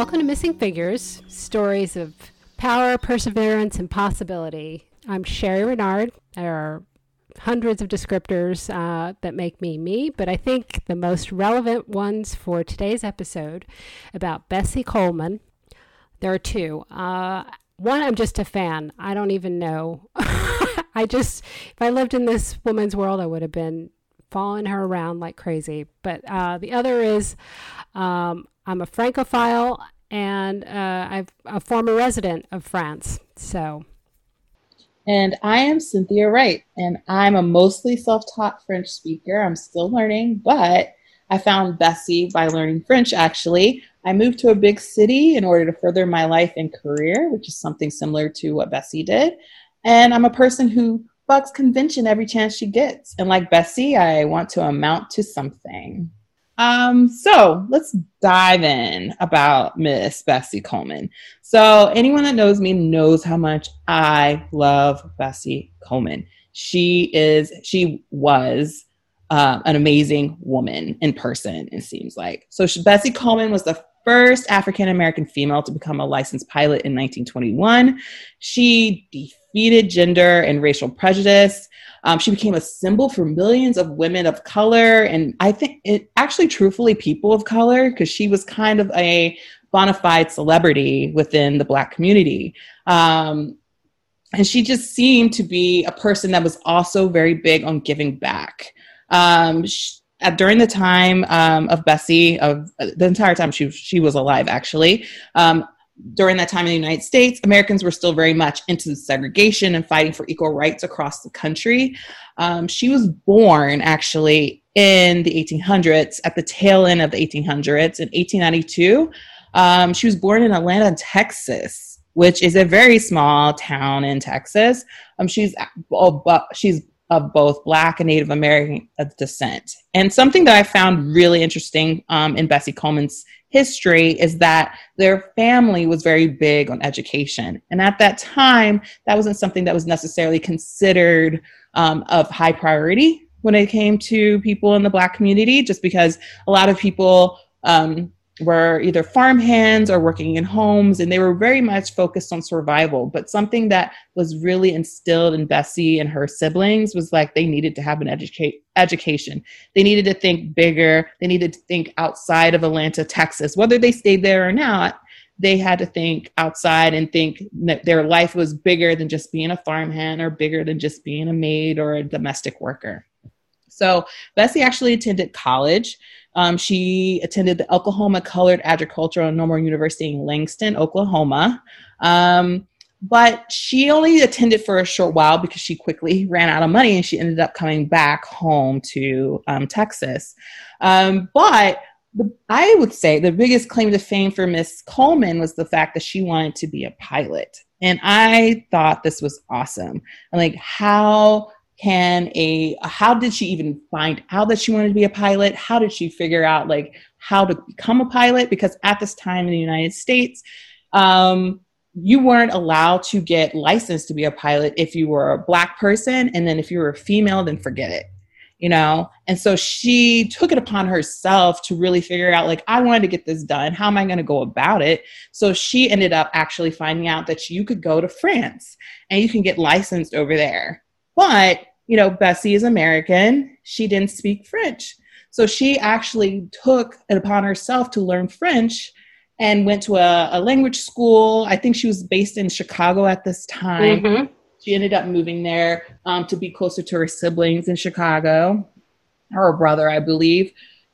Welcome to Missing Figures Stories of Power, Perseverance, and Possibility. I'm Sherry Renard. There are hundreds of descriptors uh, that make me me, but I think the most relevant ones for today's episode about Bessie Coleman, there are two. Uh, one, I'm just a fan. I don't even know. I just, if I lived in this woman's world, I would have been following her around like crazy. But uh, the other is um, I'm a Francophile and uh, I'm a former resident of France. So. And I am Cynthia Wright, and I'm a mostly self taught French speaker. I'm still learning, but I found Bessie by learning French actually. I moved to a big city in order to further my life and career, which is something similar to what Bessie did. And I'm a person who bucks convention every chance she gets. And like Bessie, I want to amount to something. Um, so let's dive in about Miss Bessie Coleman. So anyone that knows me knows how much I love Bessie Coleman. She is, she was uh, an amazing woman in person, it seems like. So she, Bessie Coleman was the first African American female to become a licensed pilot in 1921. She defeated gender and racial prejudice. Um, she became a symbol for millions of women of color, and I think it actually, truthfully, people of color, because she was kind of a bona fide celebrity within the Black community. Um, and she just seemed to be a person that was also very big on giving back. Um, she, during the time um, of Bessie, of uh, the entire time she she was alive, actually, um, during that time in the United States, Americans were still very much into segregation and fighting for equal rights across the country. Um, she was born actually in the 1800s, at the tail end of the 1800s, in 1892. Um, she was born in Atlanta, Texas, which is a very small town in Texas. Um, she's she's of both Black and Native American descent. And something that I found really interesting um, in Bessie Coleman's history is that their family was very big on education. And at that time, that wasn't something that was necessarily considered um, of high priority when it came to people in the Black community, just because a lot of people um, were either farmhands or working in homes, and they were very much focused on survival. But something that was really instilled in Bessie and her siblings was like they needed to have an educate education. They needed to think bigger. They needed to think outside of Atlanta, Texas, whether they stayed there or not. They had to think outside and think that their life was bigger than just being a farmhand or bigger than just being a maid or a domestic worker. So Bessie actually attended college. Um, she attended the Oklahoma Colored Agricultural and Normal University in Langston, Oklahoma. Um, but she only attended for a short while because she quickly ran out of money and she ended up coming back home to um, Texas. Um, but the, I would say the biggest claim to fame for Miss Coleman was the fact that she wanted to be a pilot. And I thought this was awesome. And like, how can a how did she even find out that she wanted to be a pilot? How did she figure out like how to become a pilot? Because at this time in the united states um, you weren't allowed to get licensed to be a pilot if you were a black person and then if you were a female then forget it you know? And so she took it upon herself to really figure out like i wanted to get this done. How am i going to go about it? So she ended up actually finding out that you could go to france and you can get licensed over there. But you know, Bessie is American. She didn't speak French. So she actually took it upon herself to learn French and went to a, a language school. I think she was based in Chicago at this time. Mm-hmm. She ended up moving there um, to be closer to her siblings in Chicago, her brother, I believe.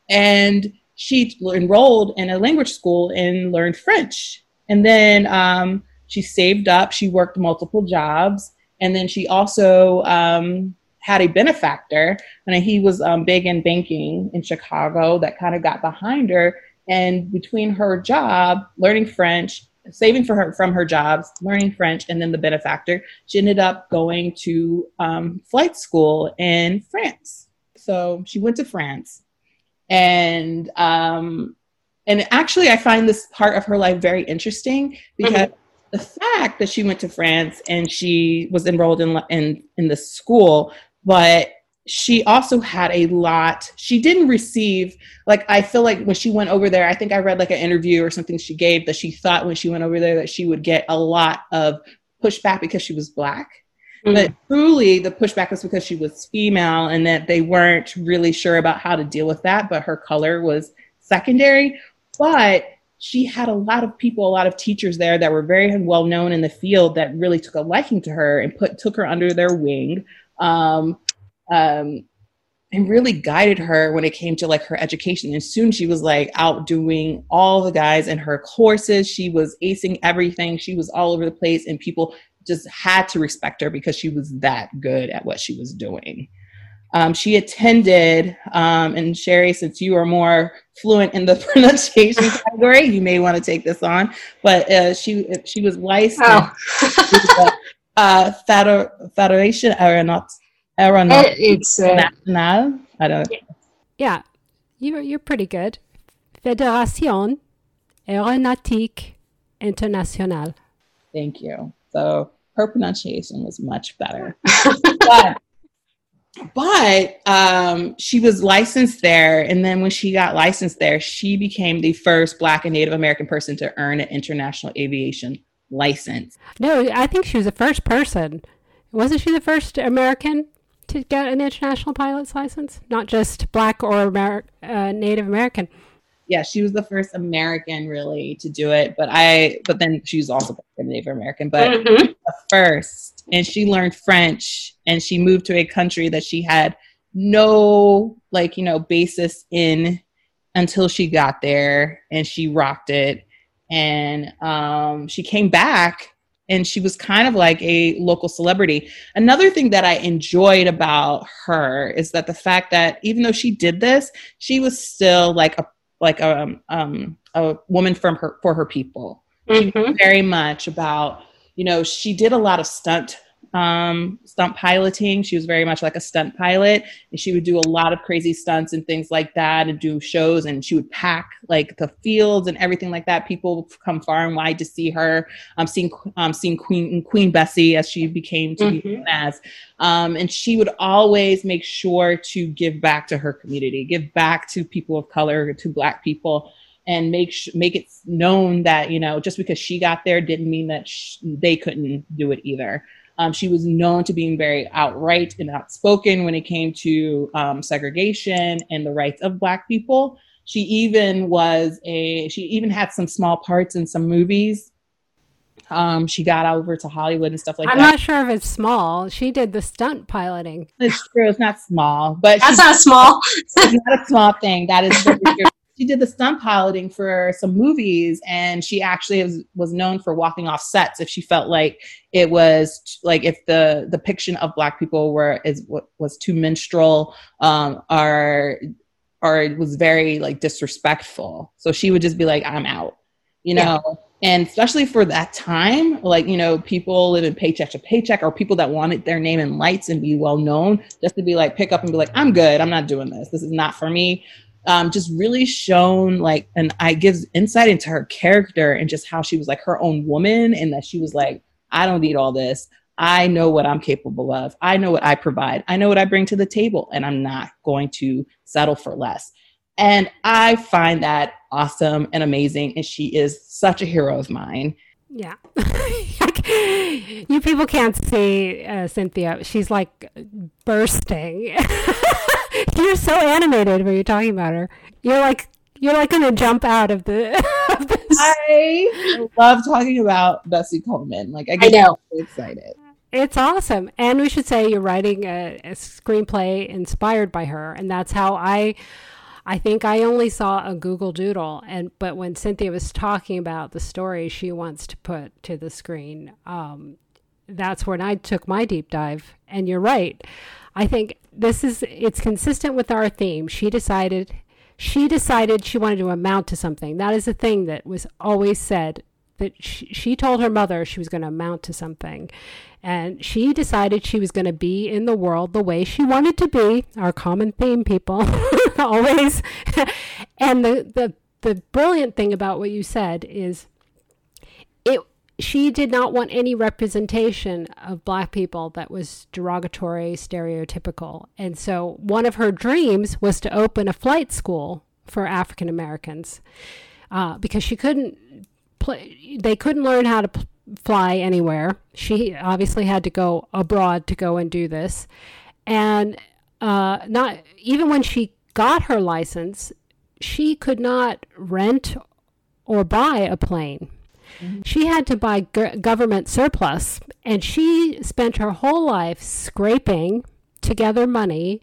And she enrolled in a language school and learned French. And then um, she saved up, she worked multiple jobs. And then she also um, had a benefactor, and he was um, big in banking in Chicago that kind of got behind her. And between her job, learning French, saving for her from her jobs, learning French, and then the benefactor, she ended up going to um, flight school in France. So she went to France, and um, and actually, I find this part of her life very interesting because. Mm-hmm the fact that she went to France and she was enrolled in in in the school but she also had a lot she didn't receive like i feel like when she went over there i think i read like an interview or something she gave that she thought when she went over there that she would get a lot of pushback because she was black mm-hmm. but truly the pushback was because she was female and that they weren't really sure about how to deal with that but her color was secondary but she had a lot of people, a lot of teachers there that were very well known in the field that really took a liking to her and put took her under their wing. Um, um, and really guided her when it came to like her education. And soon she was like outdoing all the guys in her courses. She was acing everything. She was all over the place, and people just had to respect her because she was that good at what she was doing. Um, she attended, um, and Sherry, since you are more fluent in the pronunciation category, you may want to take this on. But uh, she she was licensed oh. Uh, Federation Aeronaut Aeronaut it's uh, National. I don't. Yeah, you're you're pretty good. Fédération Aéronautique Internationale. Thank you. So her pronunciation was much better. but but um, she was licensed there. And then when she got licensed there, she became the first Black and Native American person to earn an international aviation license. No, I think she was the first person. Wasn't she the first American to get an international pilot's license? Not just Black or Amer- uh, Native American. Yeah, she was the first American really to do it, but I. But then she was also Native American, but mm-hmm. the first and she learned French and she moved to a country that she had no like you know basis in until she got there and she rocked it and um, she came back and she was kind of like a local celebrity another thing that i enjoyed about her is that the fact that even though she did this she was still like a like a um, um a woman from her for her people mm-hmm. very much about you know, she did a lot of stunt um, stunt piloting. She was very much like a stunt pilot, and she would do a lot of crazy stunts and things like that, and do shows. And she would pack like the fields and everything like that. People come far and wide to see her. Um, seeing um, seeing Queen Queen Bessie as she became to mm-hmm. be known as, um, and she would always make sure to give back to her community, give back to people of color, to Black people and make sh- make it known that you know just because she got there didn't mean that sh- they couldn't do it either. Um, she was known to being very outright and outspoken when it came to um, segregation and the rights of Black people. She even was a she even had some small parts in some movies. Um, she got over to Hollywood and stuff like I'm that. I'm not sure if it's small. She did the stunt piloting. It's true. It's not small, but that's not small. it's not a small thing. That is very true she did the stunt piloting for some movies and she actually was, was known for walking off sets if she felt like it was like if the depiction of black people were is was too minstrel um or or it was very like disrespectful. So she would just be like i'm out you know? Yeah. and especially for that time like you know people living paycheck to paycheck or people that wanted their name in lights and be well known just to be like pick up and be like i'm good i'm not doing this. This is not for me um, just really shown like, and I gives insight into her character and just how she was like her own woman and that she was like, I don't need all this. I know what I'm capable of. I know what I provide. I know what I bring to the table, and I'm not going to settle for less. And I find that awesome and amazing. And she is such a hero of mine. Yeah. you people can't see uh, Cynthia. She's like bursting. you're so animated when you're talking about her. You're like you're like gonna jump out of the. Of I love talking about Bessie Coleman. Like I get I know. So excited. It's awesome, and we should say you're writing a, a screenplay inspired by her, and that's how I. I think I only saw a Google Doodle, and but when Cynthia was talking about the story she wants to put to the screen, um, that's when I took my deep dive. And you're right. I think this is it's consistent with our theme. She decided she decided she wanted to amount to something. That is a thing that was always said that she, she told her mother she was going to amount to something. And she decided she was going to be in the world the way she wanted to be, our common theme, people, always. and the, the, the brilliant thing about what you said is it she did not want any representation of black people that was derogatory, stereotypical. And so one of her dreams was to open a flight school for African Americans uh, because she couldn't play, they couldn't learn how to p- fly anywhere. She obviously had to go abroad to go and do this. And uh, not even when she got her license, she could not rent or buy a plane Mm-hmm. She had to buy g- government surplus, and she spent her whole life scraping together money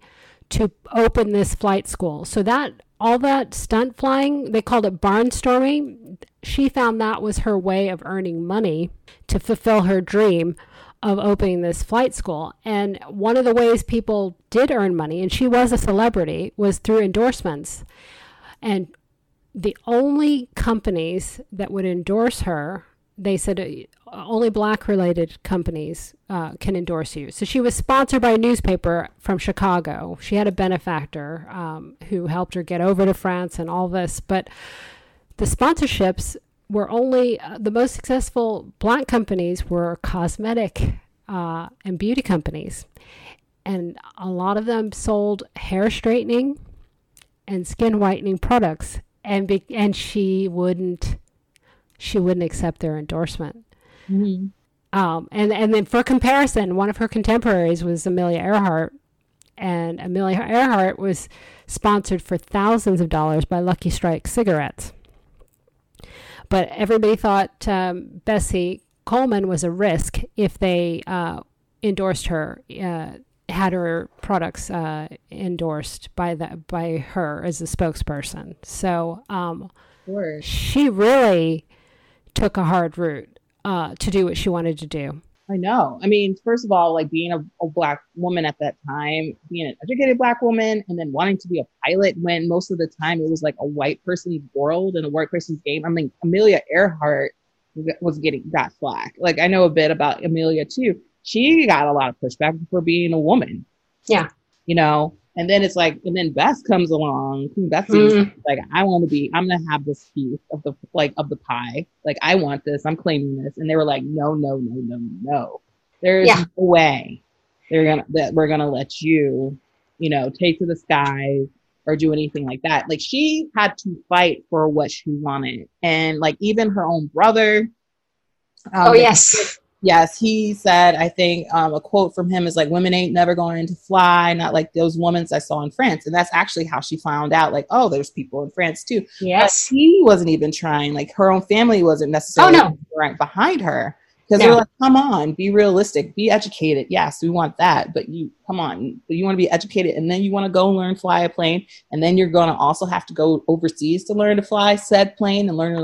to open this flight school. So that all that stunt flying, they called it barnstorming. She found that was her way of earning money to fulfill her dream of opening this flight school. And one of the ways people did earn money, and she was a celebrity, was through endorsements. And the only companies that would endorse her, they said uh, only black related companies uh, can endorse you. So she was sponsored by a newspaper from Chicago. She had a benefactor um, who helped her get over to France and all this. But the sponsorships were only uh, the most successful black companies were cosmetic uh, and beauty companies. And a lot of them sold hair straightening and skin whitening products and be, and she wouldn't she wouldn't accept their endorsement. Mm-hmm. Um, and and then for comparison, one of her contemporaries was Amelia Earhart, and Amelia Earhart was sponsored for thousands of dollars by Lucky Strike cigarettes. But everybody thought um, Bessie Coleman was a risk if they uh, endorsed her. Uh, had her products uh, endorsed by that by her as a spokesperson. So um, she really took a hard route uh, to do what she wanted to do. I know. I mean, first of all, like being a, a, black woman at that time, being an educated black woman, and then wanting to be a pilot when most of the time it was like a white person's world and a white person's game. I mean, Amelia Earhart was getting got flack. Like I know a bit about Amelia too she got a lot of pushback for being a woman. Yeah. You know, and then it's like, and then Bess comes along. Bess mm. like, I want to be, I'm gonna have this piece of the like of the pie. Like, I want this. I'm claiming this. And they were like, no, no, no, no, no. There's yeah. no way they're gonna that we're gonna let you, you know, take to the skies or do anything like that. Like she had to fight for what she wanted, and like even her own brother. Um, oh yes yes, he said, I think um, a quote from him is like, women ain't never going to fly, not like those women I saw in France. And that's actually how she found out, like, oh, there's people in France too. Yes. But he wasn't even trying. Like, her own family wasn't necessarily oh, no. right behind her. Because they're like, come on, be realistic, be educated. Yes, we want that. But you, come on, you want to be educated and then you want to go learn fly a plane. And then you're going to also have to go overseas to learn to fly said plane and learn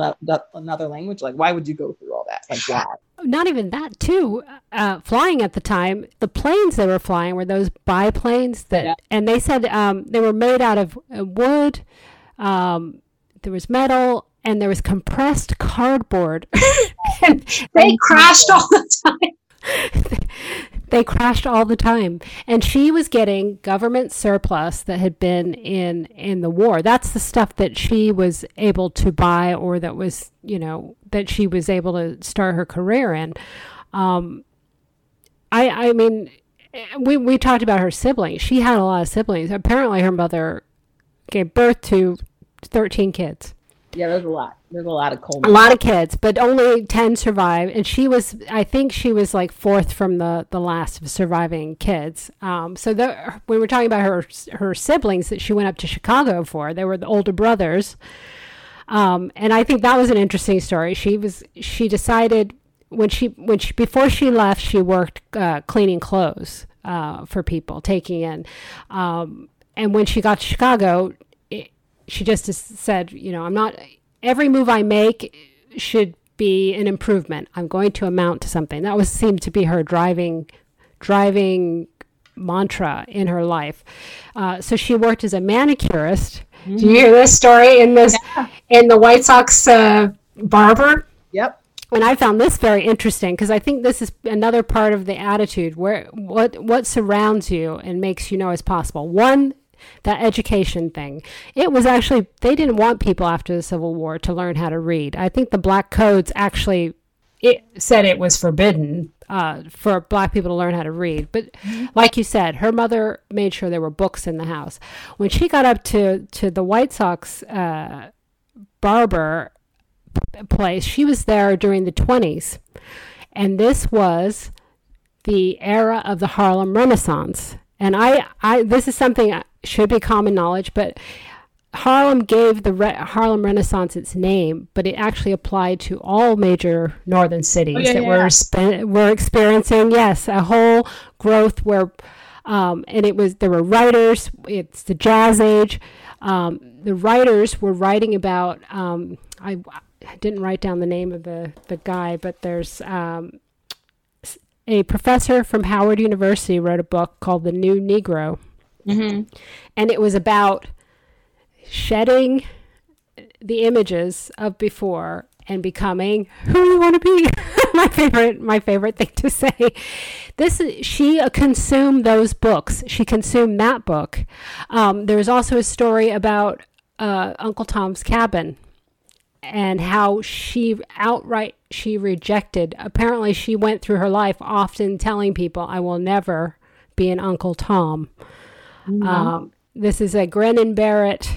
another language. Like, why would you go through that? Like, why? not even that too uh, flying at the time the planes they were flying were those biplanes that yeah. and they said um, they were made out of uh, wood um, there was metal and there was compressed cardboard and they crashed all the time they crashed all the time. And she was getting government surplus that had been in in the war. That's the stuff that she was able to buy or that was you know that she was able to start her career in. Um, i i mean we we talked about her siblings. She had a lot of siblings. Apparently her mother gave birth to 13 kids yeah, there's a lot. There's a lot of coal. A lot of kids, but only ten survived, and she was. I think she was like fourth from the the last of surviving kids. Um, so the, we were talking about her her siblings that she went up to Chicago for. They were the older brothers, um, and I think that was an interesting story. She was she decided when she when she before she left, she worked uh, cleaning clothes uh, for people, taking in, um, and when she got to Chicago she just said, you know, I'm not, every move I make should be an improvement. I'm going to amount to something. That was seemed to be her driving, driving mantra in her life. Uh, so she worked as a manicurist. Mm-hmm. Do you hear this story in this, yeah. in the White Sox uh, barber? Yep. And I found this very interesting because I think this is another part of the attitude where what what surrounds you and makes you know as possible. One that education thing. It was actually, they didn't want people after the Civil War to learn how to read. I think the Black Codes actually it said it was forbidden uh, for black people to learn how to read. But like you said, her mother made sure there were books in the house. When she got up to to the White Sox uh, barber place, she was there during the twenties, and this was the era of the Harlem Renaissance. And I, I this is something should be common knowledge, but Harlem gave the Re- Harlem Renaissance its name, but it actually applied to all major northern cities Oh, yeah, that yeah, were yeah. spe- were experiencing yes a whole growth where, um, and it was there were writers. It's the Jazz Age. Um, the writers were writing about. Um, I, I didn't write down the name of the the guy, but there's. Um, a professor from Howard University wrote a book called The New Negro, Mm-hmm. and it was about shedding the images of before and becoming who you want to be. my favorite, my favorite thing to say. This she consumed those books. She consumed that book. Um, there's also a story about uh, Uncle Tom's Cabin and how she outright she rejected. Apparently, she went through her life often telling people, "I will never be an Uncle Tom." Um, this is a Grennan Barrett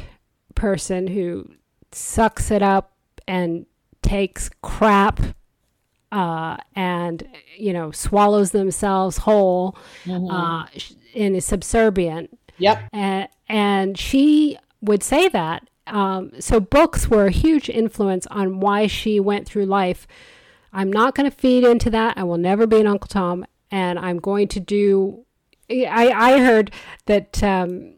person who sucks it up and takes crap uh, and you know swallows themselves whole uh, and is subservient. Yep. and, and she would say that um, so books were a huge influence on why she went through life. I'm not going to feed into that. I will never be an uncle tom and i'm going to do i, I heard that um,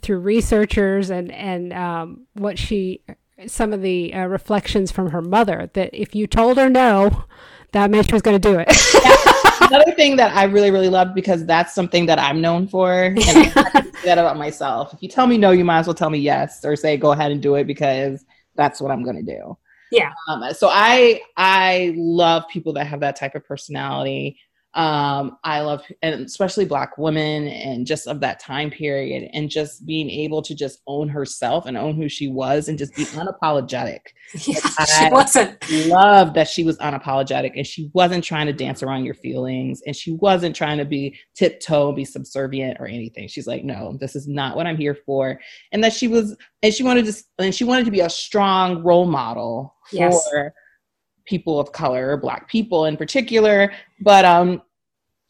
through researchers and and um, what she some of the uh, reflections from her mother that if you told her no that meant she was going to do it Another thing that I really, really loved because that's something that I'm known for. And I say that about myself. If you tell me no, you might as well tell me yes or say go ahead and do it because that's what I'm going to do. Yeah. Um, so I I love people that have that type of personality. Um, I love and especially black women and just of that time period and just being able to just own herself and own who she was and just be unapologetic. Yeah, I- she wasn't. Love that she was unapologetic and she wasn't trying to dance around your feelings and she wasn't trying to be tiptoe, be subservient or anything. She's like, no, this is not what I'm here for. And that she was, and she wanted to, and she wanted to be a strong role model for Yes. People of color, black people in particular. But um,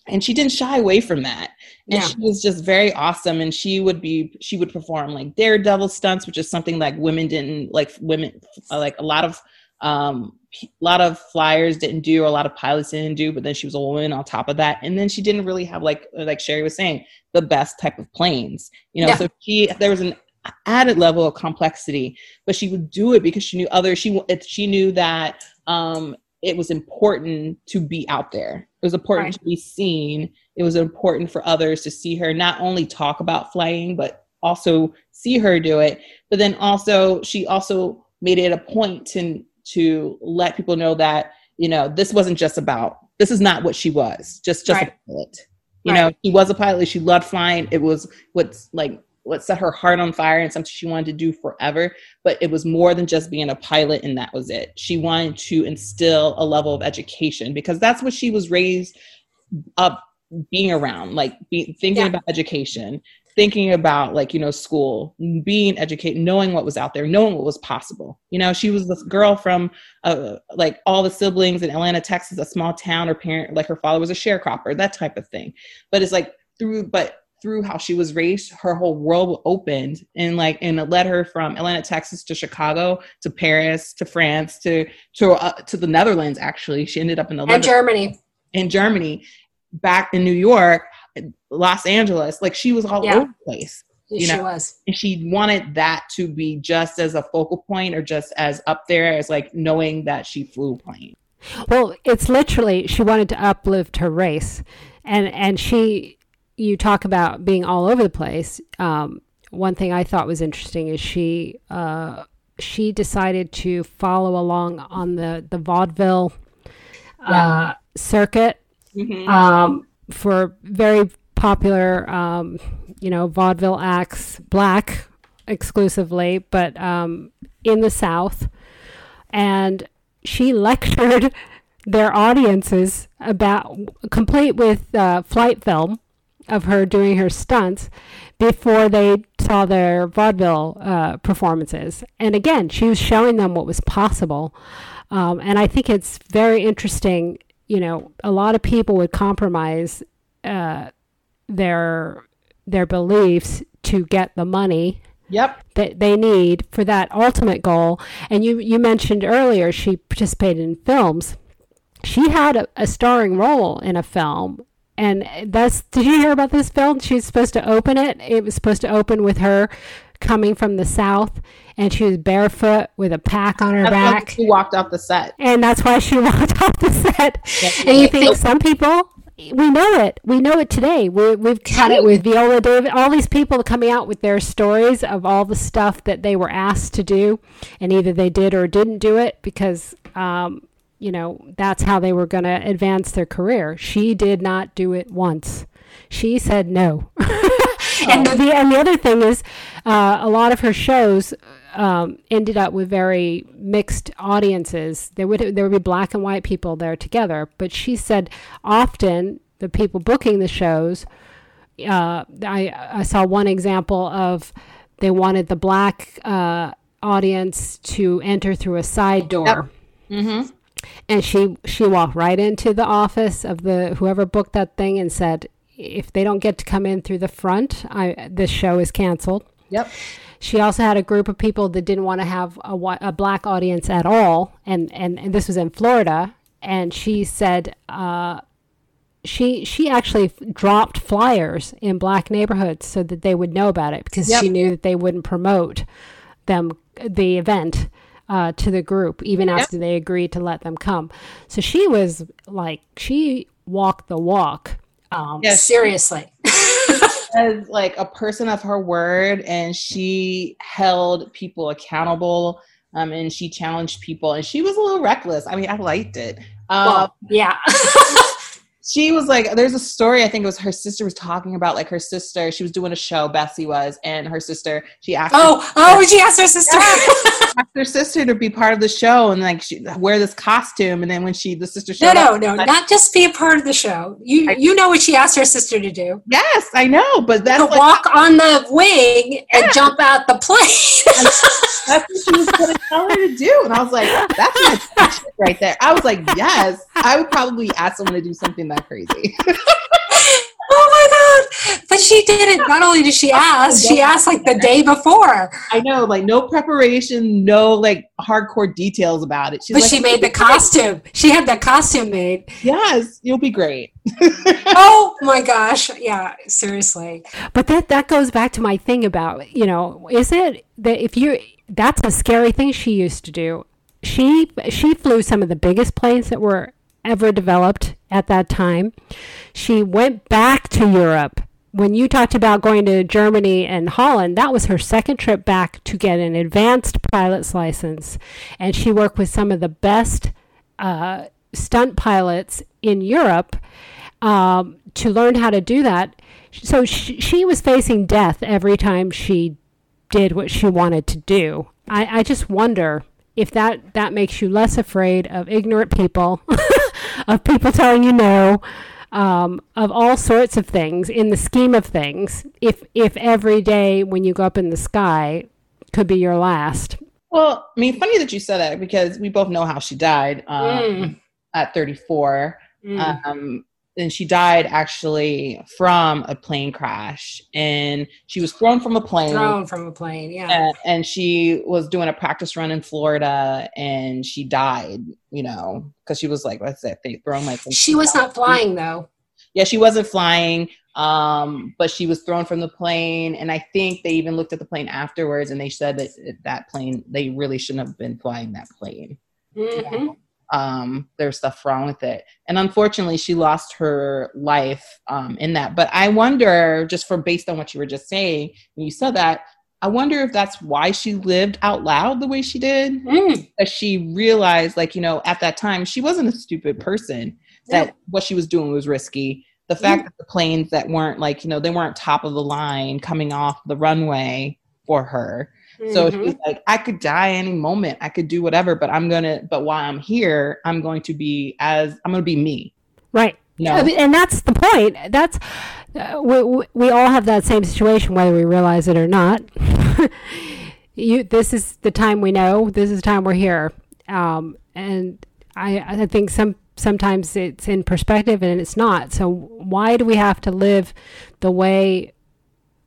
and she didn't shy away from that. And Yeah. she was just very awesome. And she would be, she would perform like daredevil stunts, which is something like women didn't like women, like a lot of, um, a lot of flyers didn't do, or a lot of pilots didn't do. But then she was a woman on top of that, and then she didn't really have like, like Sherry was saying, the best type of planes. You know, Yeah. so she there was an added level of complexity, but she would do it because she knew other. She it, she knew that um, it was important to be out there. It was important Right. to be seen. It was important for others to see her not only talk about flying, but also see her do it. But then also, she also made it a point to to let people know that you know this wasn't just about this is not what she was just just Right. a pilot. You know, she was a pilot. She loved flying. It was what's like what set her heart on fire and something she wanted to do forever. But it was more than just being a pilot, and that was it. She wanted to instill a level of education because that's what she was raised up being around, like be, thinking Yeah. about education, thinking about like you know school, being educated, knowing what was out there, knowing what was possible. You know, she was this girl from uh, like all the siblings in Atlanta, Texas, a small town. Her parent, like her father, was a sharecropper, that type of thing. But it's like through, but through how she was raised, her whole world opened, and like, and it led her from Atlanta, Texas, to Chicago, to Paris, to France, to to uh, to the Netherlands. Actually, she ended up in the And Germany. in Germany, back in New York, Los Angeles. Like she was all Yeah. over the place. You she know, was. And she wanted that to be just as a focal point or just as up there as like knowing that she flew a plane. Well, it's literally she wanted to uplift her race, and and she, you talk about being all over the place. Um, one thing I thought was interesting is she uh, she decided to follow along on the the vaudeville uh, circuit um, for very popular, um, you know, vaudeville acts, black exclusively, but um, in the South. And she lectured their audiences about complete with uh, flight film of her doing her stunts before they saw their vaudeville uh, performances. And again, she was showing them what was possible. Um, and I think it's very interesting. You know, a lot of people would compromise uh, their their beliefs to get the money Yep. that they need for that ultimate goal. And you you mentioned earlier she participated in films. She had a, a starring role in a film. And that's did you hear about this film? She was supposed to open it. It was supposed to open with her coming from the south and she was barefoot with a pack on her That's back. She walked off the set. And that's why she walked off the set. And you think some people, we know it. We know it today. We, we've had it with Viola Davis. All these people coming out with their stories of all the stuff that they were asked to do, and either they did or didn't do it because, um, you know, that's how they were going to advance their career. She did not do it once. She said no. and the and the other thing is, uh, a lot of her shows um, ended up with very mixed audiences. There would there would be black and white people there together, but she said often the people booking the shows. Uh, I I saw one example of they wanted the black uh, audience to enter through a side door Mm-hmm. And she she walked right into the office of the whoever booked that thing and said if they don't get to come in through the front I, this show is canceled Yep. she also had a group of people that didn't want to have a, a black audience at all and, and, and this was in florida and she said uh, she she actually f- dropped flyers in black neighborhoods so that they would know about it because Yep. she knew that they wouldn't promote them the event uh, to the group even after they agreed to let them come. So she was like she walked the walk. Um, Yes. Seriously. As like a person of her word, and she held people accountable. Um, and she challenged people, and she was a little reckless. I mean, I liked it. Um, Well, yeah. she was like there's a story i think it was her sister was talking about like her sister she was doing a show bessie was and her sister she asked, oh, her, oh, oh, she asked her sister. asked her sister to be part of the show and like she wear this costume and then when she the sister no, showed no, up no, like, not just be a part of the show. You, I- you know what she asked her sister to do? yes i know but that's To like walk on the wing and jump out the plane. that's what she was gonna tell her to do and i was like that's my right there i was like yes i would probably ask someone to do something that crazy oh my god! But she did it. Not only did she ask, she asked like the day before. i know like no preparation no like hardcore details about it She's But like, she made the costume. She had the costume made. yes you'll be great Oh my gosh! Yeah, seriously. But that that goes back to my thing about, you know, is it that if you that's a scary thing she used to do. She she flew some of the biggest planes that were ever developed at that time. She went back to Europe. When you talked about going to Germany and Holland, that was her second trip back to get an advanced pilot's license. And she worked with some of the best uh, stunt pilots in Europe um, to learn how to do that. So she, she was facing death every time she did what she wanted to do. I, I just wonder if that, that makes you less afraid of ignorant people, of people telling you no, um, of all sorts of things in the scheme of things. If if every day when you go up in the sky could be your last. Well, I mean, funny that you said that because we both know how she died um, Mm. at 34. Mm. Um, and she died actually from a plane crash. And she was thrown from a plane. Thrown from a plane. Yeah. And, and she was doing a practice run in Florida and she died, you know, because she was like, what's that? They thrown like. She was not flying though. Yeah, she wasn't flying, um, but she was thrown from the plane. And I think they even looked at the plane afterwards and they said that that plane, they really shouldn't have been flying that plane. Mhm. Um, there's stuff wrong with it. And unfortunately, she lost her life um, in that. But I wonder, just for based on what you were just saying, when you said that, I wonder if that's why she lived out loud the way she did. Mm. That she realized, like, you know, at that time, she wasn't a stupid person, that what she was doing was risky. The fact that the planes that weren't like, you know, they weren't top of the line coming off the runway for her, So she's like, I could die any moment. I could do whatever, but I'm gonna. But while I'm here, I'm going to be as I'm gonna be me. Right. No. I mean, and that's the point. That's uh, we, we- we all have that same situation, whether we realize it or not. you, this is the time we know. This is the time we're here. Um, and I, I think some sometimes it's in perspective and it's not. So why do we have to live the way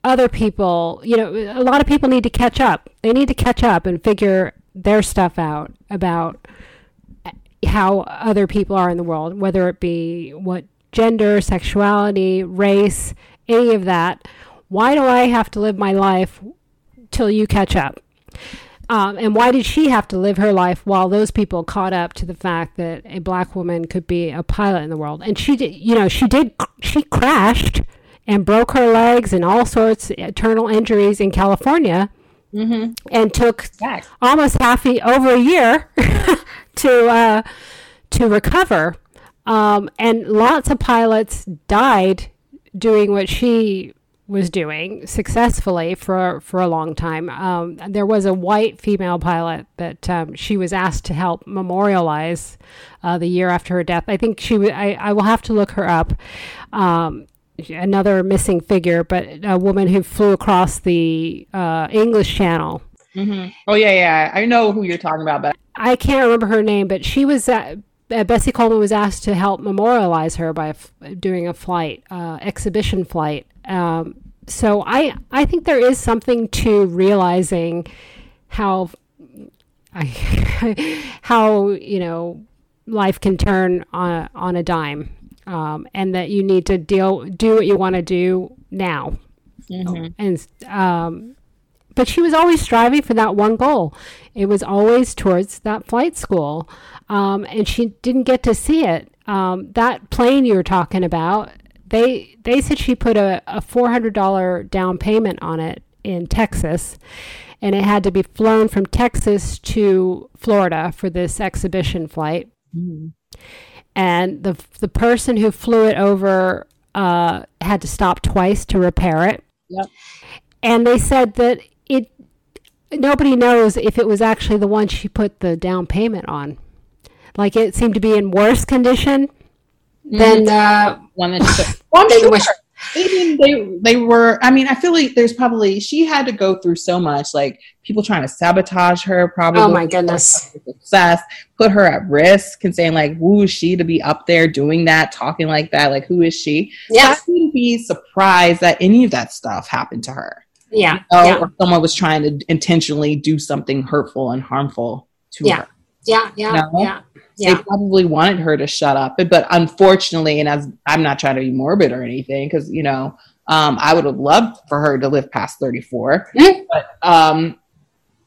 other people? You know, a lot of people need to catch up. They need to catch up and figure their stuff out about how other people are in the world, whether it be what gender, sexuality, race, any of that. Why do I have to live my life till you catch up? Um, and why did she have to live her life while those people caught up to the fact that a black woman could be a pilot in the world? And she did, you know, she did, she crashed and broke her legs and all sorts of eternal injuries in California and took Facts. almost half a, over a year to uh, to recover. Um, and lots of pilots died doing what she was doing successfully for for a long time. Um, there was a white female pilot that um, she was asked to help memorialize uh, the year after her death. I think she. wa- I, I will have to look her up. Um, another missing figure, but a woman who flew across the uh, English Channel hmm Oh yeah, yeah. I know who you're talking about, but I can't remember her name, but she was uh, Bessie Coleman was asked to help memorialize her by f- doing a flight, uh, exhibition flight. Um, so I I think there is something to realizing how I, how you know life can turn on on a dime, um, and that you need to deal do what you want to do now, and um, but she was always striving for that one goal. It was always towards that flight school, um, and she didn't get to see it. Um, that plane you were talking about, they they said she put a, a four hundred dollar down payment on it in Texas, and it had to be flown from Texas to Florida for this exhibition flight. And the the person who flew it over uh, had to stop twice to repair it yep. and they said that it nobody knows if it was actually the one she put the down payment on like it seemed to be in worse condition Then uh, one that she, well, then sure. Mean, they they were. I mean, I feel like there's probably she had to go through so much, like people trying to sabotage her, probably. oh my goodness. Success, put her at risk, and saying like, "Who is she to be up there doing that, talking like that? Like, who is she?" So I wouldn't be surprised that any of that stuff happened to her, yeah, Oh, yeah, or someone was trying to intentionally do something hurtful and harmful to Yeah. her. yeah, yeah, No. yeah, They probably wanted her to shut up, but, but unfortunately, and as I'm not trying to be morbid or anything, because you know, um, I would have loved for her to live past 34, Mhm. but um,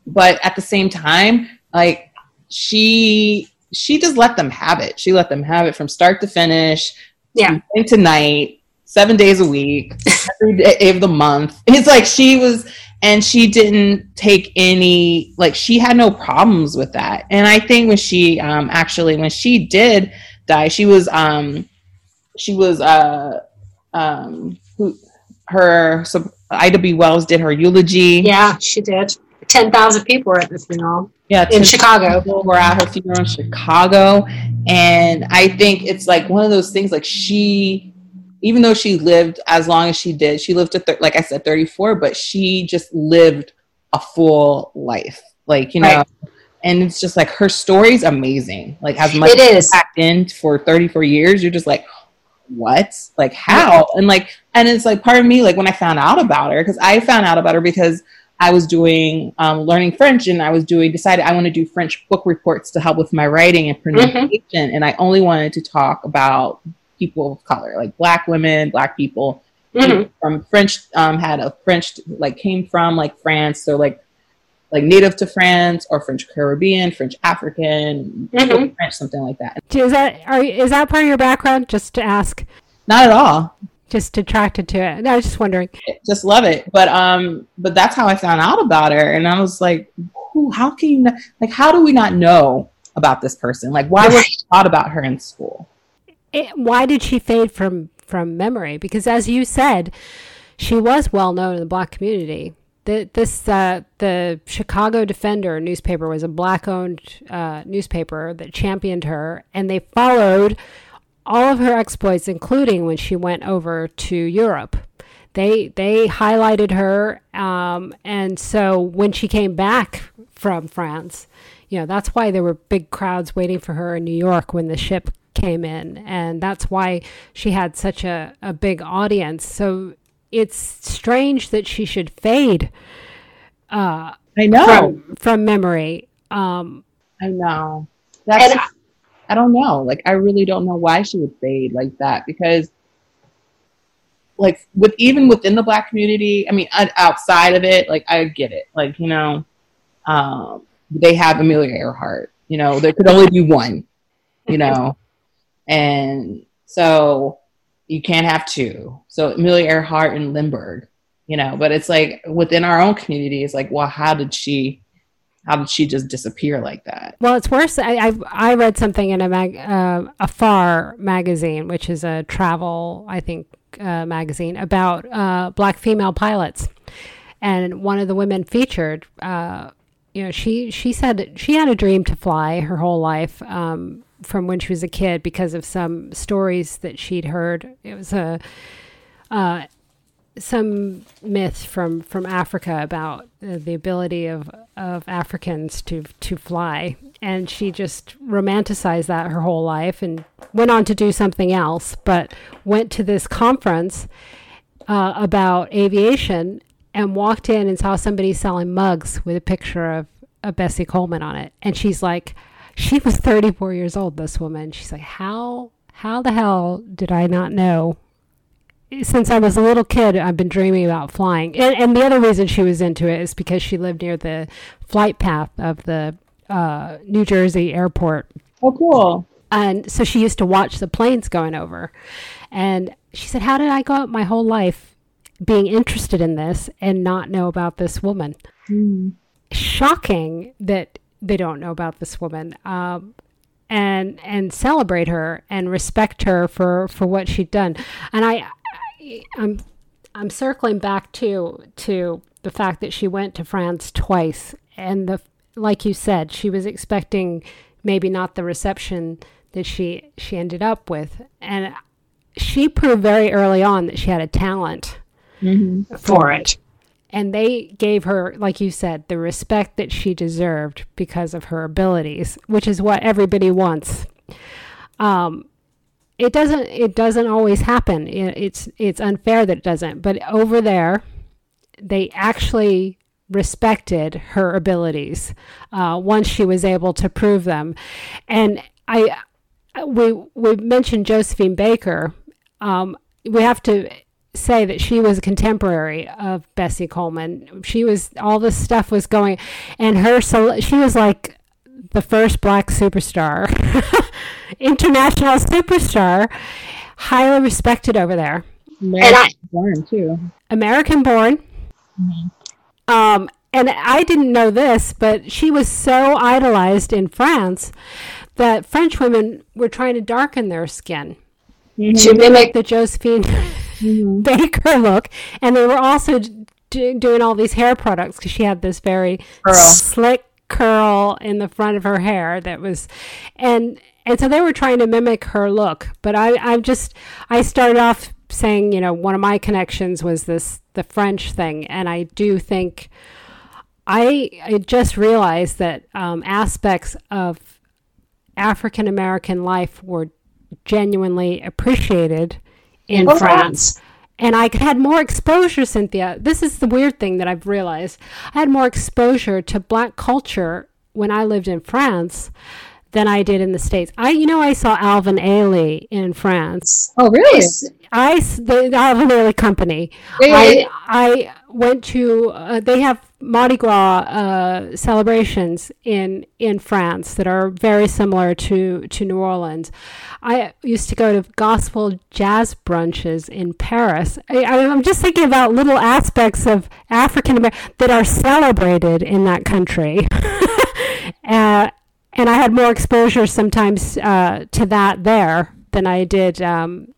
but at the same time, like she she just let them have it. She let them have it from start to finish, Yeah. morning to night, seven days a week, every day of the month. It's like she was, and she didn't take any, like she had no problems with that. And I think when she um, actually, when she did die, she was, um, she was, uh, um, who, her, so Ida B. Wells did her eulogy. Yeah, she did. Ten thousand people were at the funeral Yeah, in Chicago. people were at her funeral in Chicago. And I think it's like one of those things like she, even though she lived as long as she did, she lived to, thir- like I said, 34, but she just lived a full life. Like, you know, Right. and it's just like her story's amazing. Like, as much It is. packed in for 34 years, you're just like, what? Like, how? And like, and it's like part of me, like when I found out about her, because I found out about her because I was doing um, learning French and I was doing decided I want to do French book reports to help with my writing and pronunciation, and I only wanted to talk about people of color, like Black women, Black people Mhm. from French. Um, had a French like came from like France, so like like native to France or French Caribbean, French African, Mhm. French something like that. is that are you- is that part of your background just to ask Not at all. just attracted to it no, i was just wondering just love it. But um, but that's how I found out about her, and I was like. How can you not? Like, how do we not know about this person? Like, why was taught about her in school? It, why did she fade from from memory because as you said she was well known in the black community the, this uh, the Chicago Defender newspaper was a black-owned uh, newspaper that championed her, and they followed all of her exploits, including when she went over to Europe. They they highlighted her, um, and so when she came back from France, you know that's why there were big crowds waiting for her in New York when the ship came in, and that's why she had such a, a big audience. So it's strange that she should fade. Uh, I know from, from memory. Um, I know. That's I, I don't know. Like I really don't know why she would fade like that because like with even within the black community, I mean outside of it, like I get it. Like, you know, um, they have Amelia Earhart, you know, there could only be one, you know. And so you can't have two. So Amelia Earhart and Lindbergh, you know, but it's like within our own community, it's like, well, how did she, how did she just disappear like that? Well, it's worse. I I, I read something in a mag, uh, Afar magazine, which is a travel, I think, uh, magazine about uh, black female pilots, and one of the women featured. Uh, you know, she she said she had a dream to fly her whole life. Um, from when she was a kid because of some stories that she'd heard. It was a uh, some myth from from Africa about uh, the ability of of Africans to to fly, and she just romanticized that her whole life and went on to do something else. But went to this conference uh, about aviation and walked in and saw somebody selling mugs with a picture of, of Bessie Coleman on it, and she's like she was 34 years old this woman. She's like how how the hell did i not know? Since i was a little kid i've been dreaming about flying. And, and the other reason she was into it is because she lived near the flight path of the uh, new jersey airport. Oh cool. And so she used to watch the planes going over. And she said how did i go up my whole life being interested in this and not know about this woman? Mm. shocking that they don't know about this woman um, and and celebrate her and respect her for for what she'd done. And I, I i'm i'm circling back to to the fact that she went to france twice and the like you said she was expecting maybe not the reception that she she ended up with. And she proved very early on that she had a talent mm-hmm. for it and they gave her like you said the respect that she deserved because of her abilities which is what everybody wants. Um, it doesn't it doesn't always happen. It's it's unfair that it doesn't. But over there they actually respected her abilities uh, once she was able to prove them. And i we we mentioned josephine baker. Um, we have to say that she was a contemporary of Bessie Coleman. She was all this stuff was going, and her so she was like the first black superstar, international superstar, highly respected over there. American I, born too. American born. Mm-hmm. Um, and I didn't know this, but she was so idolized in France that French women were trying to darken their skin mm-hmm. to mimic the Josephine mm-hmm. Baker look, and they were also d- doing all these hair products because she had this very curl. slick curl in the front of her hair that was, and and so they were trying to mimic her look. But I I'm just I started off saying you know one of my connections was this the French thing, and I do think. I, I just realized that um, aspects of African American life were genuinely appreciated in oh, France. France. And I had more exposure, Cynthia. This is the weird thing that I've realized. I had more exposure to black culture when I lived in France than I did in the States. I, you know, I saw Alvin Ailey in France. Oh, really? I, the Alvin Ailey Company. Yeah, I, I went to, uh, they have Mardi Gras uh, celebrations in in France that are very similar to to New Orleans. I used to go to gospel jazz brunches in Paris. I, am just thinking about little aspects of African American that are celebrated in that country. uh, and I had more exposure sometimes uh, to that there than I did um,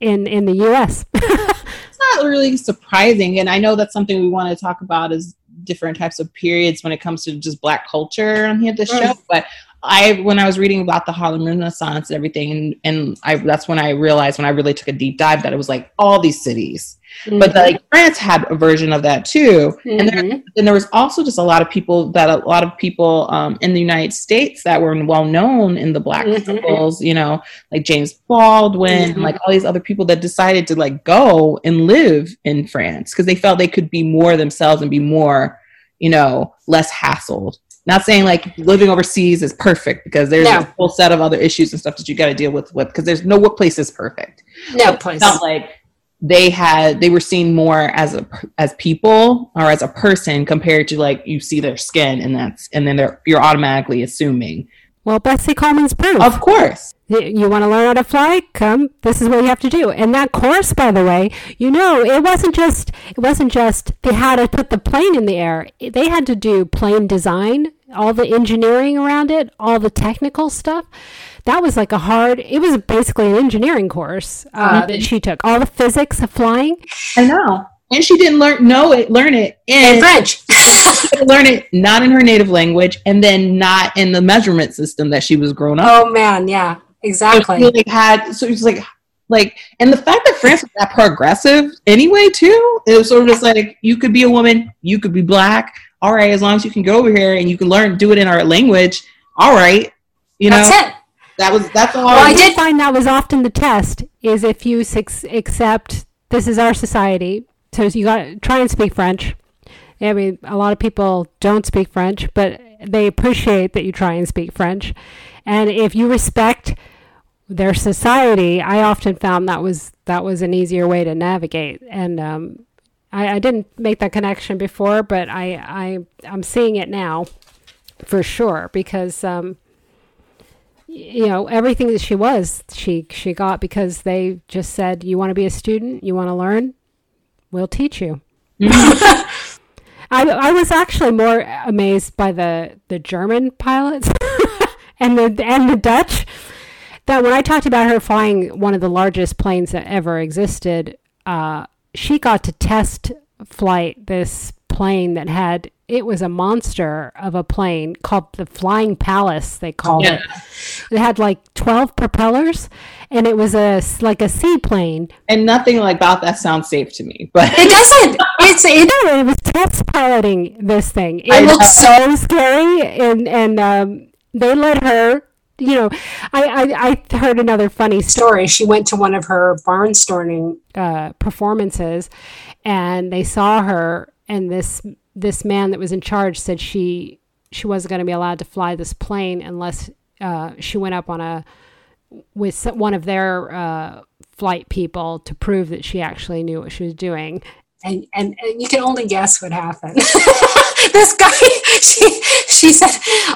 in in the U.S. it's not really surprising. And I know that's something we want to talk about is different types of periods when it comes to just black culture on here the show. But I when I was reading about the Harlem Renaissance and everything, and, and I that's when I realized when I really took a deep dive that it was like all these cities. Mm-hmm. But like France had a version of that too, mm-hmm. and, there, and there was also just a lot of people that a lot of people um, in the United States that were well known in the Black mm-hmm. circles, you know, like James Baldwin, and like all these other people that decided to like go and live in France because they felt they could be more themselves and be more, you know, less hassled. Not saying like living overseas is perfect because there's no. a whole set of other issues and stuff that you got to deal with with because there's no what place is perfect. No place. Not like they had they were seen more as a as people or as a person compared to like you see their skin and that's and then they're you're automatically assuming. Well, Bessie Coleman's proof. Of course. You want to learn how to fly? Come. This is what you have to do. And that course, by the way, you know, it wasn't just it wasn't just they had to put the plane in the air. They had to do plane design, all the engineering around it, all the technical stuff. That was like a hard. It was basically an engineering course uh, mm-hmm. that she took. All the physics of flying. I know. And she didn't learn know it, learn it in, in French. learn it not in her native language, and then not in the measurement system that she was grown up. Oh man, yeah. Exactly. So like had so it's like like and the fact that France was that progressive anyway too, it was sort of just like you could be a woman, you could be black. All right, as long as you can go over here and you can learn do it in our language, all right. You know That's it. That was that's all. Well, I, I did find that was often the test is if you accept this is our society. So you got to try and speak French. I mean, a lot of people don't speak French, but they appreciate that you try and speak French. And if you respect their society, I often found that was that was an easier way to navigate. And um, I, I, didn't make that connection before, but I, I I'm seeing it now for sure because um, you know everything that she was she she got because they just said you want to be a student, you want to learn, we'll teach you. I, I was actually more amazed by the, the German pilots and the and the Dutch that when I talked about her flying one of the largest planes that ever existed, uh, she got to test flight this plane that had it was a monster of a plane called the Flying Palace. They called yeah. it. It had like twelve propellers, and it was a like a seaplane. And nothing like about that sounds safe to me. But it doesn't. It's it, no, it was test piloting this thing. It I looks know. so scary, and and um, they let her you know, I, I, I, heard another funny story. She went to one of her barnstorming uh, performances, and they saw her, and this this man that was in charge said she she wasn't going to be allowed to fly this plane unless uh, she went up on a with one of their uh, flight people to prove that she actually knew what she was doing and, and, and you can only guess what happened. this guy, she, she said,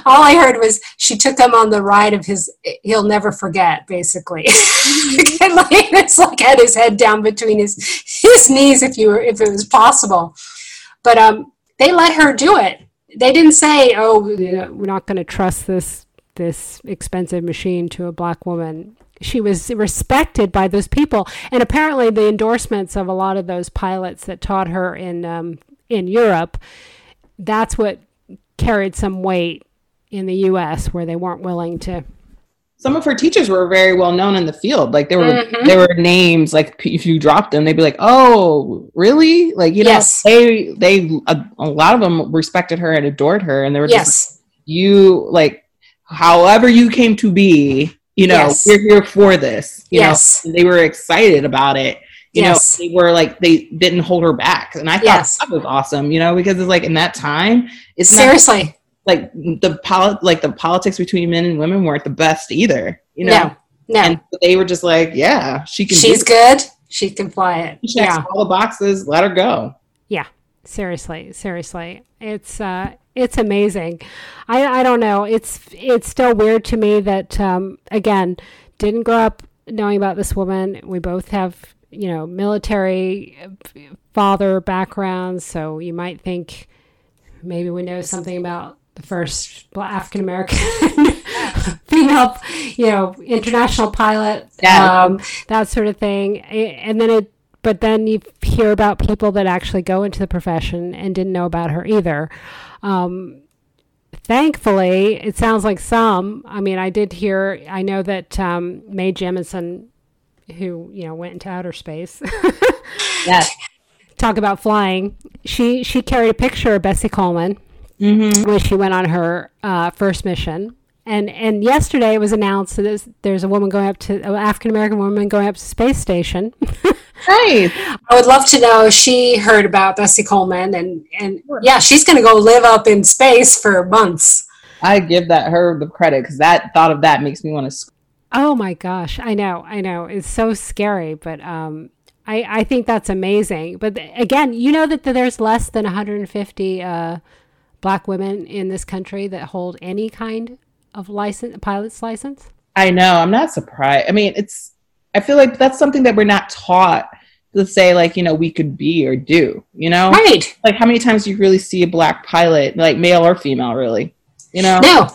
all I heard was she took him on the ride of his, he'll never forget, basically. and like, it's like had his head down between his, his knees if you were, if it was possible. But um, they let her do it. They didn't say, oh, we're not going to trust this, this expensive machine to a black woman she was respected by those people. And apparently, the endorsements of a lot of those pilots that taught her in um, in Europe, that's what carried some weight in the U.S. where they weren't willing to. Some of her teachers were very well known in the field. Like there were mm-hmm. there were names. Like if you dropped them, they'd be like, "Oh, really?" Like you yes. know, they they a, a, lot of them respected her and adored her, and they were just yes. you like however you came to be you know yes. we're here for this you yes. know and they were excited about it you yes. know they were like they didn't hold her back and i thought yes. that was awesome you know because it's like in that time it's seriously not, like the poli- like the politics between men and women weren't the best either you know no, no. and they were just like yeah she can she's good she can fly it she checks yeah. all the boxes let her go yeah seriously seriously it's uh it's amazing. I I don't know. It's it's still weird to me that um, again didn't grow up knowing about this woman. We both have you know military father backgrounds, so you might think maybe we know something about the first African American female, you know, international pilot, yeah. um, that sort of thing. And then it but then you hear about people that actually go into the profession and didn't know about her either. Um, thankfully, it sounds like some. I mean, I did hear. I know that um, Mae Jemison, who you know went into outer space. yes. Talk about flying. She she carried a picture of Bessie Coleman mm-hmm. when she went on her uh, first mission. And and yesterday it was announced that there's, there's a woman going up to an African American woman going up to space station. Right. I would love to know. She heard about Bessie Coleman, and and yeah, she's going to go live up in space for months. I give that her the credit because that thought of that makes me want to. Oh my gosh, I know, I know, it's so scary, but um, I I think that's amazing. But again, you know that there's less than 150 uh, black women in this country that hold any kind of license, pilot's license. I know. I'm not surprised. I mean, it's I feel like that's something that we're not taught to say like you know we could be or do you know? Right. Like how many times do you really see a black pilot like male or female really? You know? No.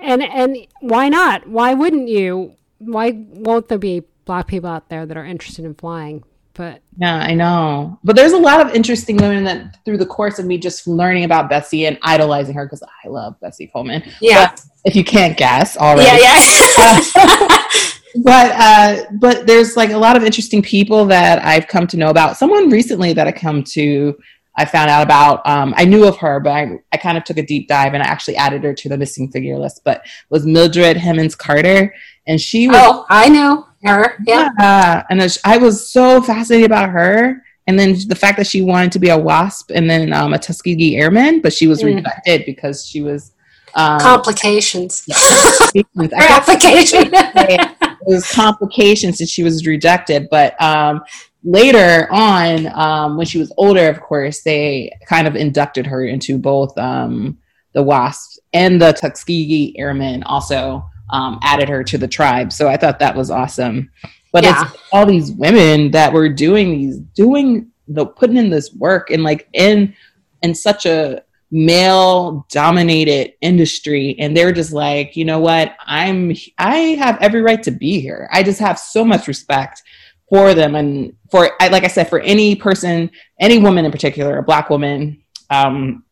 And and why not? Why wouldn't you? Why won't there be black people out there that are interested in flying but yeah i know but there's a lot of interesting women that through the course of me just learning about bessie and idolizing her because i love bessie coleman yeah but if you can't guess already yeah yeah but uh, but there's like a lot of interesting people that I've come to know about. Someone recently that I come to, I found out about. Um, I knew of her, but I, I kind of took a deep dive and I actually added her to the missing figure list. But was Mildred Hemmons Carter, and she was. Oh, I know her. Yeah, yeah and I was so fascinated about her. And then the fact that she wanted to be a WASP and then um, a Tuskegee Airman, but she was mm. rejected because she was um, complications. Yeah, application. it was complications that she was rejected. But um, later on, um, when she was older, of course, they kind of inducted her into both um, the WASP and the Tuskegee Airmen. Also um, added her to the tribe. So I thought that was awesome. But yeah. it's all these women that were doing these, doing the putting in this work and like in in such a male dominated industry and they're just like you know what i'm i have every right to be here i just have so much respect for them and for like i said for any person any woman in particular a black woman um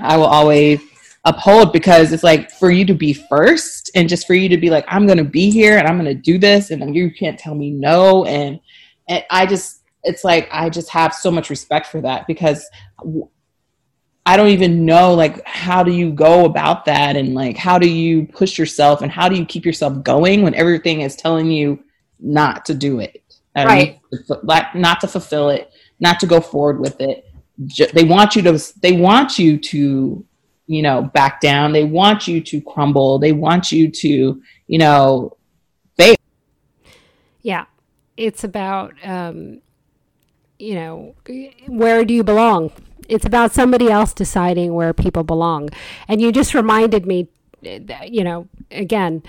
i will always uphold because it's like for you to be first and just for you to be like i'm gonna be here and i'm gonna do this and you can't tell me no and and i just it's like i just have so much respect for that because I don't even know like how do you go about that and like how do you push yourself and how do you keep yourself going when everything is telling you not to do it. right. like not to fulfill it, not to go forward with it. They want you to they want you to you know back down. They want you to crumble. They want you to, you know, fail. Yeah. It's about um you know, where do you belong? it's about somebody else deciding where people belong. And you just reminded me, you know, again,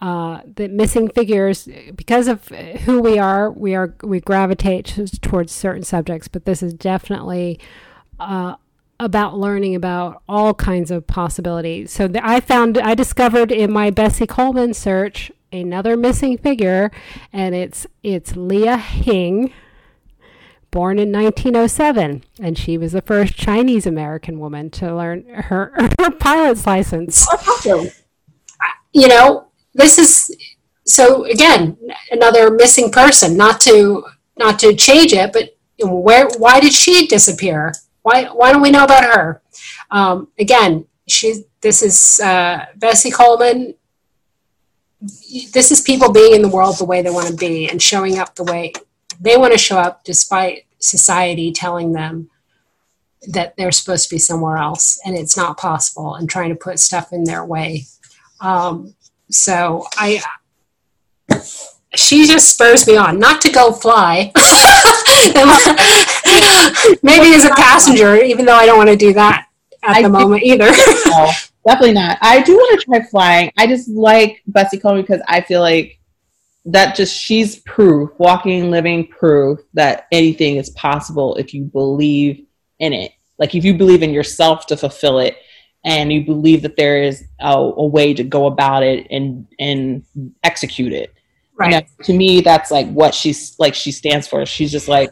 uh, the missing figures because of who we are. We are we gravitate towards certain subjects, but this is definitely. Uh, about learning about all kinds of possibilities. So I found, I discovered in my Bessie Coleman search another missing figure, and it's it's Leah Hing, born in 1907, and she was the first Chinese American woman to learn her, her pilot's license. You know, this is so again another missing person. Not to not to change it, but where? Why did she disappear? Why Why don't we know about her? Um, again, she. This is uh, Bessie Coleman. This is people being in the world the way they want to be and showing up the way they want to show up despite society telling them that they're supposed to be somewhere else and it's not possible and trying to put stuff in their way. Um, so I, she just spurs me on not to go fly. Maybe as a passenger, even though I don't want to do that at I the moment either. no, definitely not. I do want to try flying. I just like Bessie Coleman because I feel like that just she's proof, walking, living proof that anything is possible if you believe in it. Like if you believe in yourself to fulfill it, and you believe that there is a, a way to go about it and and execute it. Right. You know, to me, that's like what she's like. She stands for. She's just like,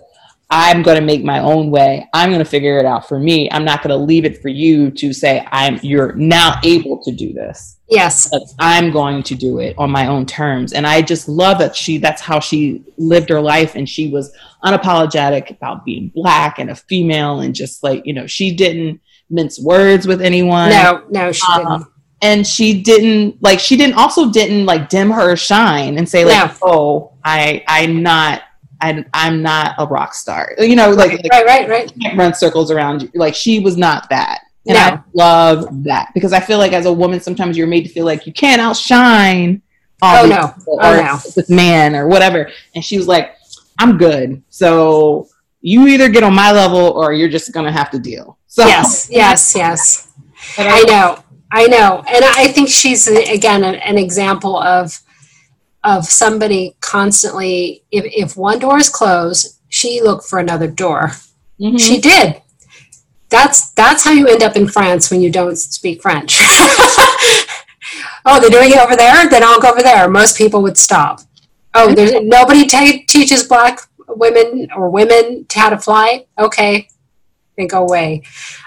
I'm going to make my own way. I'm going to figure it out for me. I'm not going to leave it for you to say I'm. You're now able to do this. Yes. But I'm going to do it on my own terms. And I just love that she. That's how she lived her life, and she was unapologetic about being black and a female, and just like you know, she didn't mince words with anyone. No, no, she Um, didn't. And she didn't like she didn't also didn't like dim her shine and say like No. oh i i'm not I, i'm not a rock star you know like, like right, right, right. can't run circles around you like she was not that and No. i love that because i feel like as a woman sometimes you're made to feel like you can't outshine all Oh, no. people Oh, or no. this man or whatever and she was like i'm good so you either get on my level or you're just gonna have to deal so Yes, yes, yes. but I know, I know, and I think she's again an, example of of somebody constantly. If if one door is closed, she looked for another door. Mhm. She did. That's that's how you end up in France when you don't speak French. oh, they're doing it over there. Then I'll go over there. Most people would stop. Oh, there's nobody ta teaches black women or women how to fly. Okay, then go away.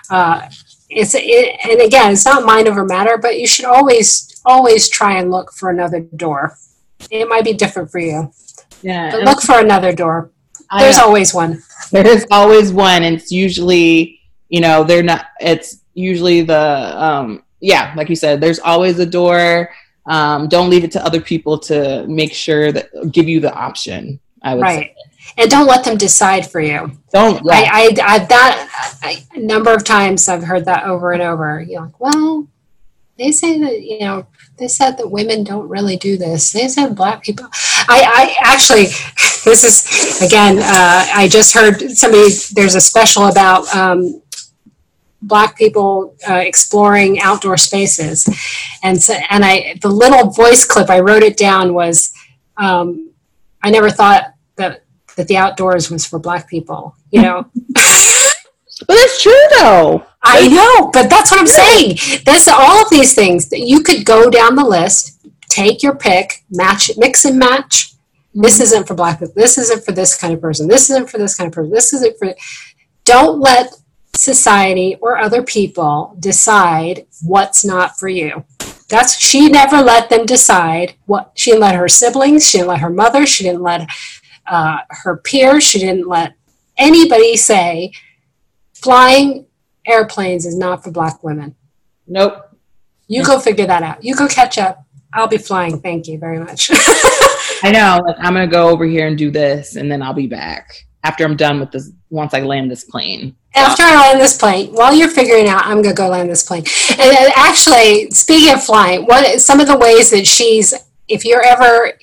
Uh, it's it, and again, it's not mind over matter, but you should always always try and look for another door. It might be different for you, yeah but look for another door. There's always one. there is always one and it's usually you know they're not it's usually the um yeah like you said there's always a door um don't leave it to other people to make sure that give you the option i would Right. say And don't let them decide for you. don't yeah. I, I, I, that I, a number of times I've heard that over and over. You're like, well, they say that you know they said that women don't really do this. They said black people. I, I actually, this is again. Uh, I just heard somebody. There's a special about um, black people uh, exploring outdoor spaces, and so and I the little voice clip I wrote it down was. Um, I never thought that the outdoors was for black people. You know, but that's true though I know, but that's what I'm saying. This all of these things that you could go down the list, take your pick, match, mix and match. This mm-hmm. isn't for black people. This isn't for this kind of person. This isn't for this kind of person. This isn't for. Don't let society or other people decide what's not for you. That's she never let them decide what she didn't let her siblings. She didn't let her mother. She didn't let uh, her peers. She didn't let anybody say flying airplanes is not for black women. nope You go figure that out. You go catch up. I'll be flying. Thank you very much. i know like i'm gonna go over here and do this and then i'll be back after i'm done with this once i land this plane After I land this plane, while you're figuring out, I'm going to go land this plane. And actually, speaking of flying, what some of the ways that she's, if you're ever,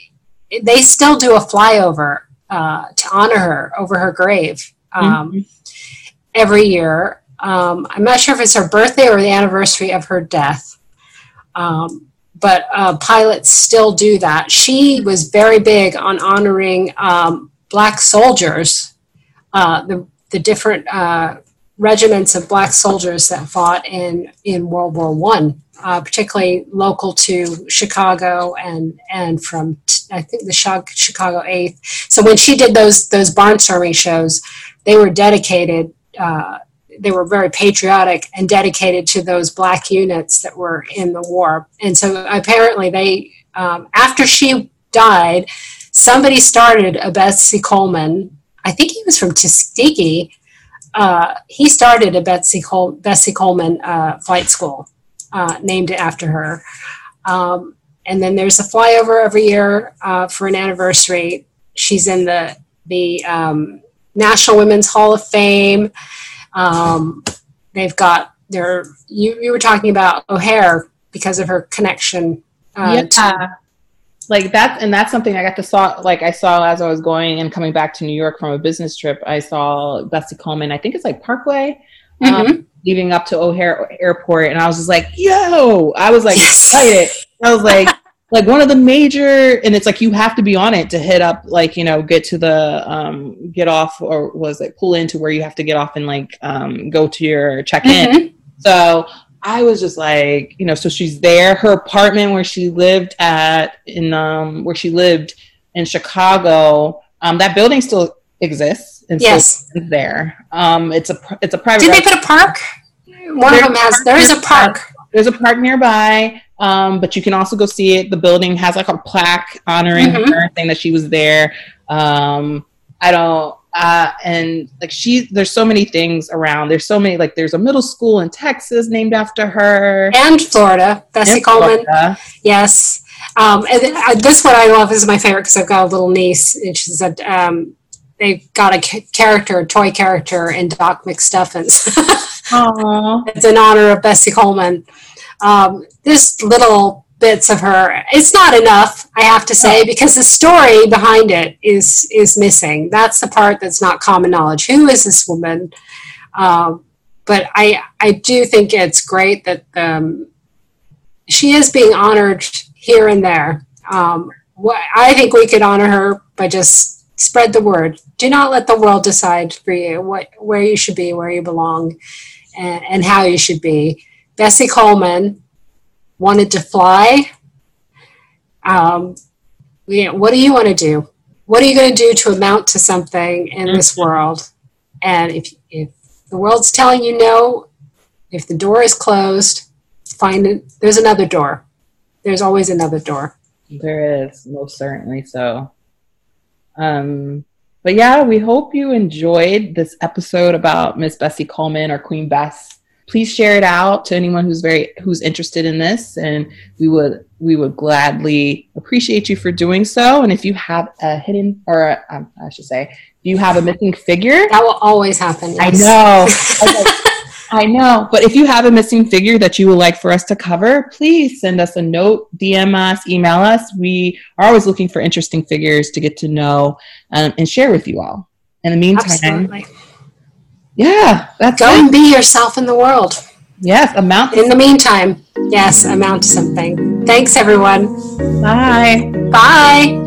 they still do a flyover uh, to honor her over her grave um, every year. Um, I'm not sure if it's her birthday or the anniversary of her death. Um, but uh, pilots still do that. She was very big on honoring um, black soldiers, uh, the the different uh, regiments of black soldiers that fought in in World War One, uh, particularly local to Chicago and and from t- I think the Chicago Eighth. So when she did those those barnstorming shows, they were dedicated. Uh, they were very patriotic and dedicated to those black units that were in the war. And so apparently they, um, after she died, somebody started a Betsy Coleman. I think he was from Tuskegee. Uh, he started a Betsy, Col- Bessie Coleman uh, flight school, uh, named after her. Um, and then there's a flyover every year uh, for an anniversary. She's in the the um, National Women's Hall of Fame. Um, they've got their. You, you were talking about O'Hare because of her connection. Uh, to- yeah like that and that's something i got to saw like i saw as i was going and coming back to new york from a business trip i saw bessie coleman i think it's like parkway um, Mhm. leaving up to o'hare airport and i was just like yo i was like Yes. excited i was like like one of the major and it's like you have to be on it to hit up like you know get to the um get off or was it pull into where you have to get off and like um go to your check in Mhm. so I was just like, you know, so she's there. Her apartment where she lived at in um where she lived in Chicago, um, that building still exists and Yes. still there. Um, it's a pr- it's a private. Did they put a park? One of There's them has. There is a park. There's a park nearby, um, but you can also go see it. The building has like a plaque honoring Mhm. her, saying that she was there. Um, I don't. Uh, and like she, there's so many things around. There's so many like there's a middle school in Texas named after her. And Florida, Bessie Coleman. Florida. Yes. Um, and uh, this one I love is my favorite because I've got a little niece, and she said um, they've got a character, a toy character in Doc McStuffins. Aw. it's in honor of Bessie Coleman. Um, there's little bits of her. It's not enough, I have to say, because the story behind it is is missing. That's the part that's not common knowledge. Who is this woman? Um, but I I do think it's great that um, she is being honored here and there. Um, what, I think we could honor her by just spread the word. Do not let the world decide for you what where you should be, where you belong, and, and how you should be. Bessie Coleman wanted to fly. Um, you know, what do you want to do? What are you going to do to amount to something in this world? And if if the world's telling you no, if the door is closed, find it. There's another door. There's always another door. There is, most certainly so. Um, but yeah, we hope you enjoyed this episode about Miss Bessie Coleman or Queen Bess. Please share it out to anyone who's very who's interested in this, and we would we would gladly appreciate you for doing so. And if you have a hidden, or um, I should say, if you have a missing figure, That will always happen. I know. Okay. I know. But if you have a missing figure that you would like for us to cover, please send us a note, DM us, email us. We are always looking for interesting figures to get to know um, and share with you all. In the meantime, Absolutely. Yeah, that's go it. and be yourself in the world. Yes, amount. in the meantime, yes, amount to something. Thanks, everyone. Bye. Bye.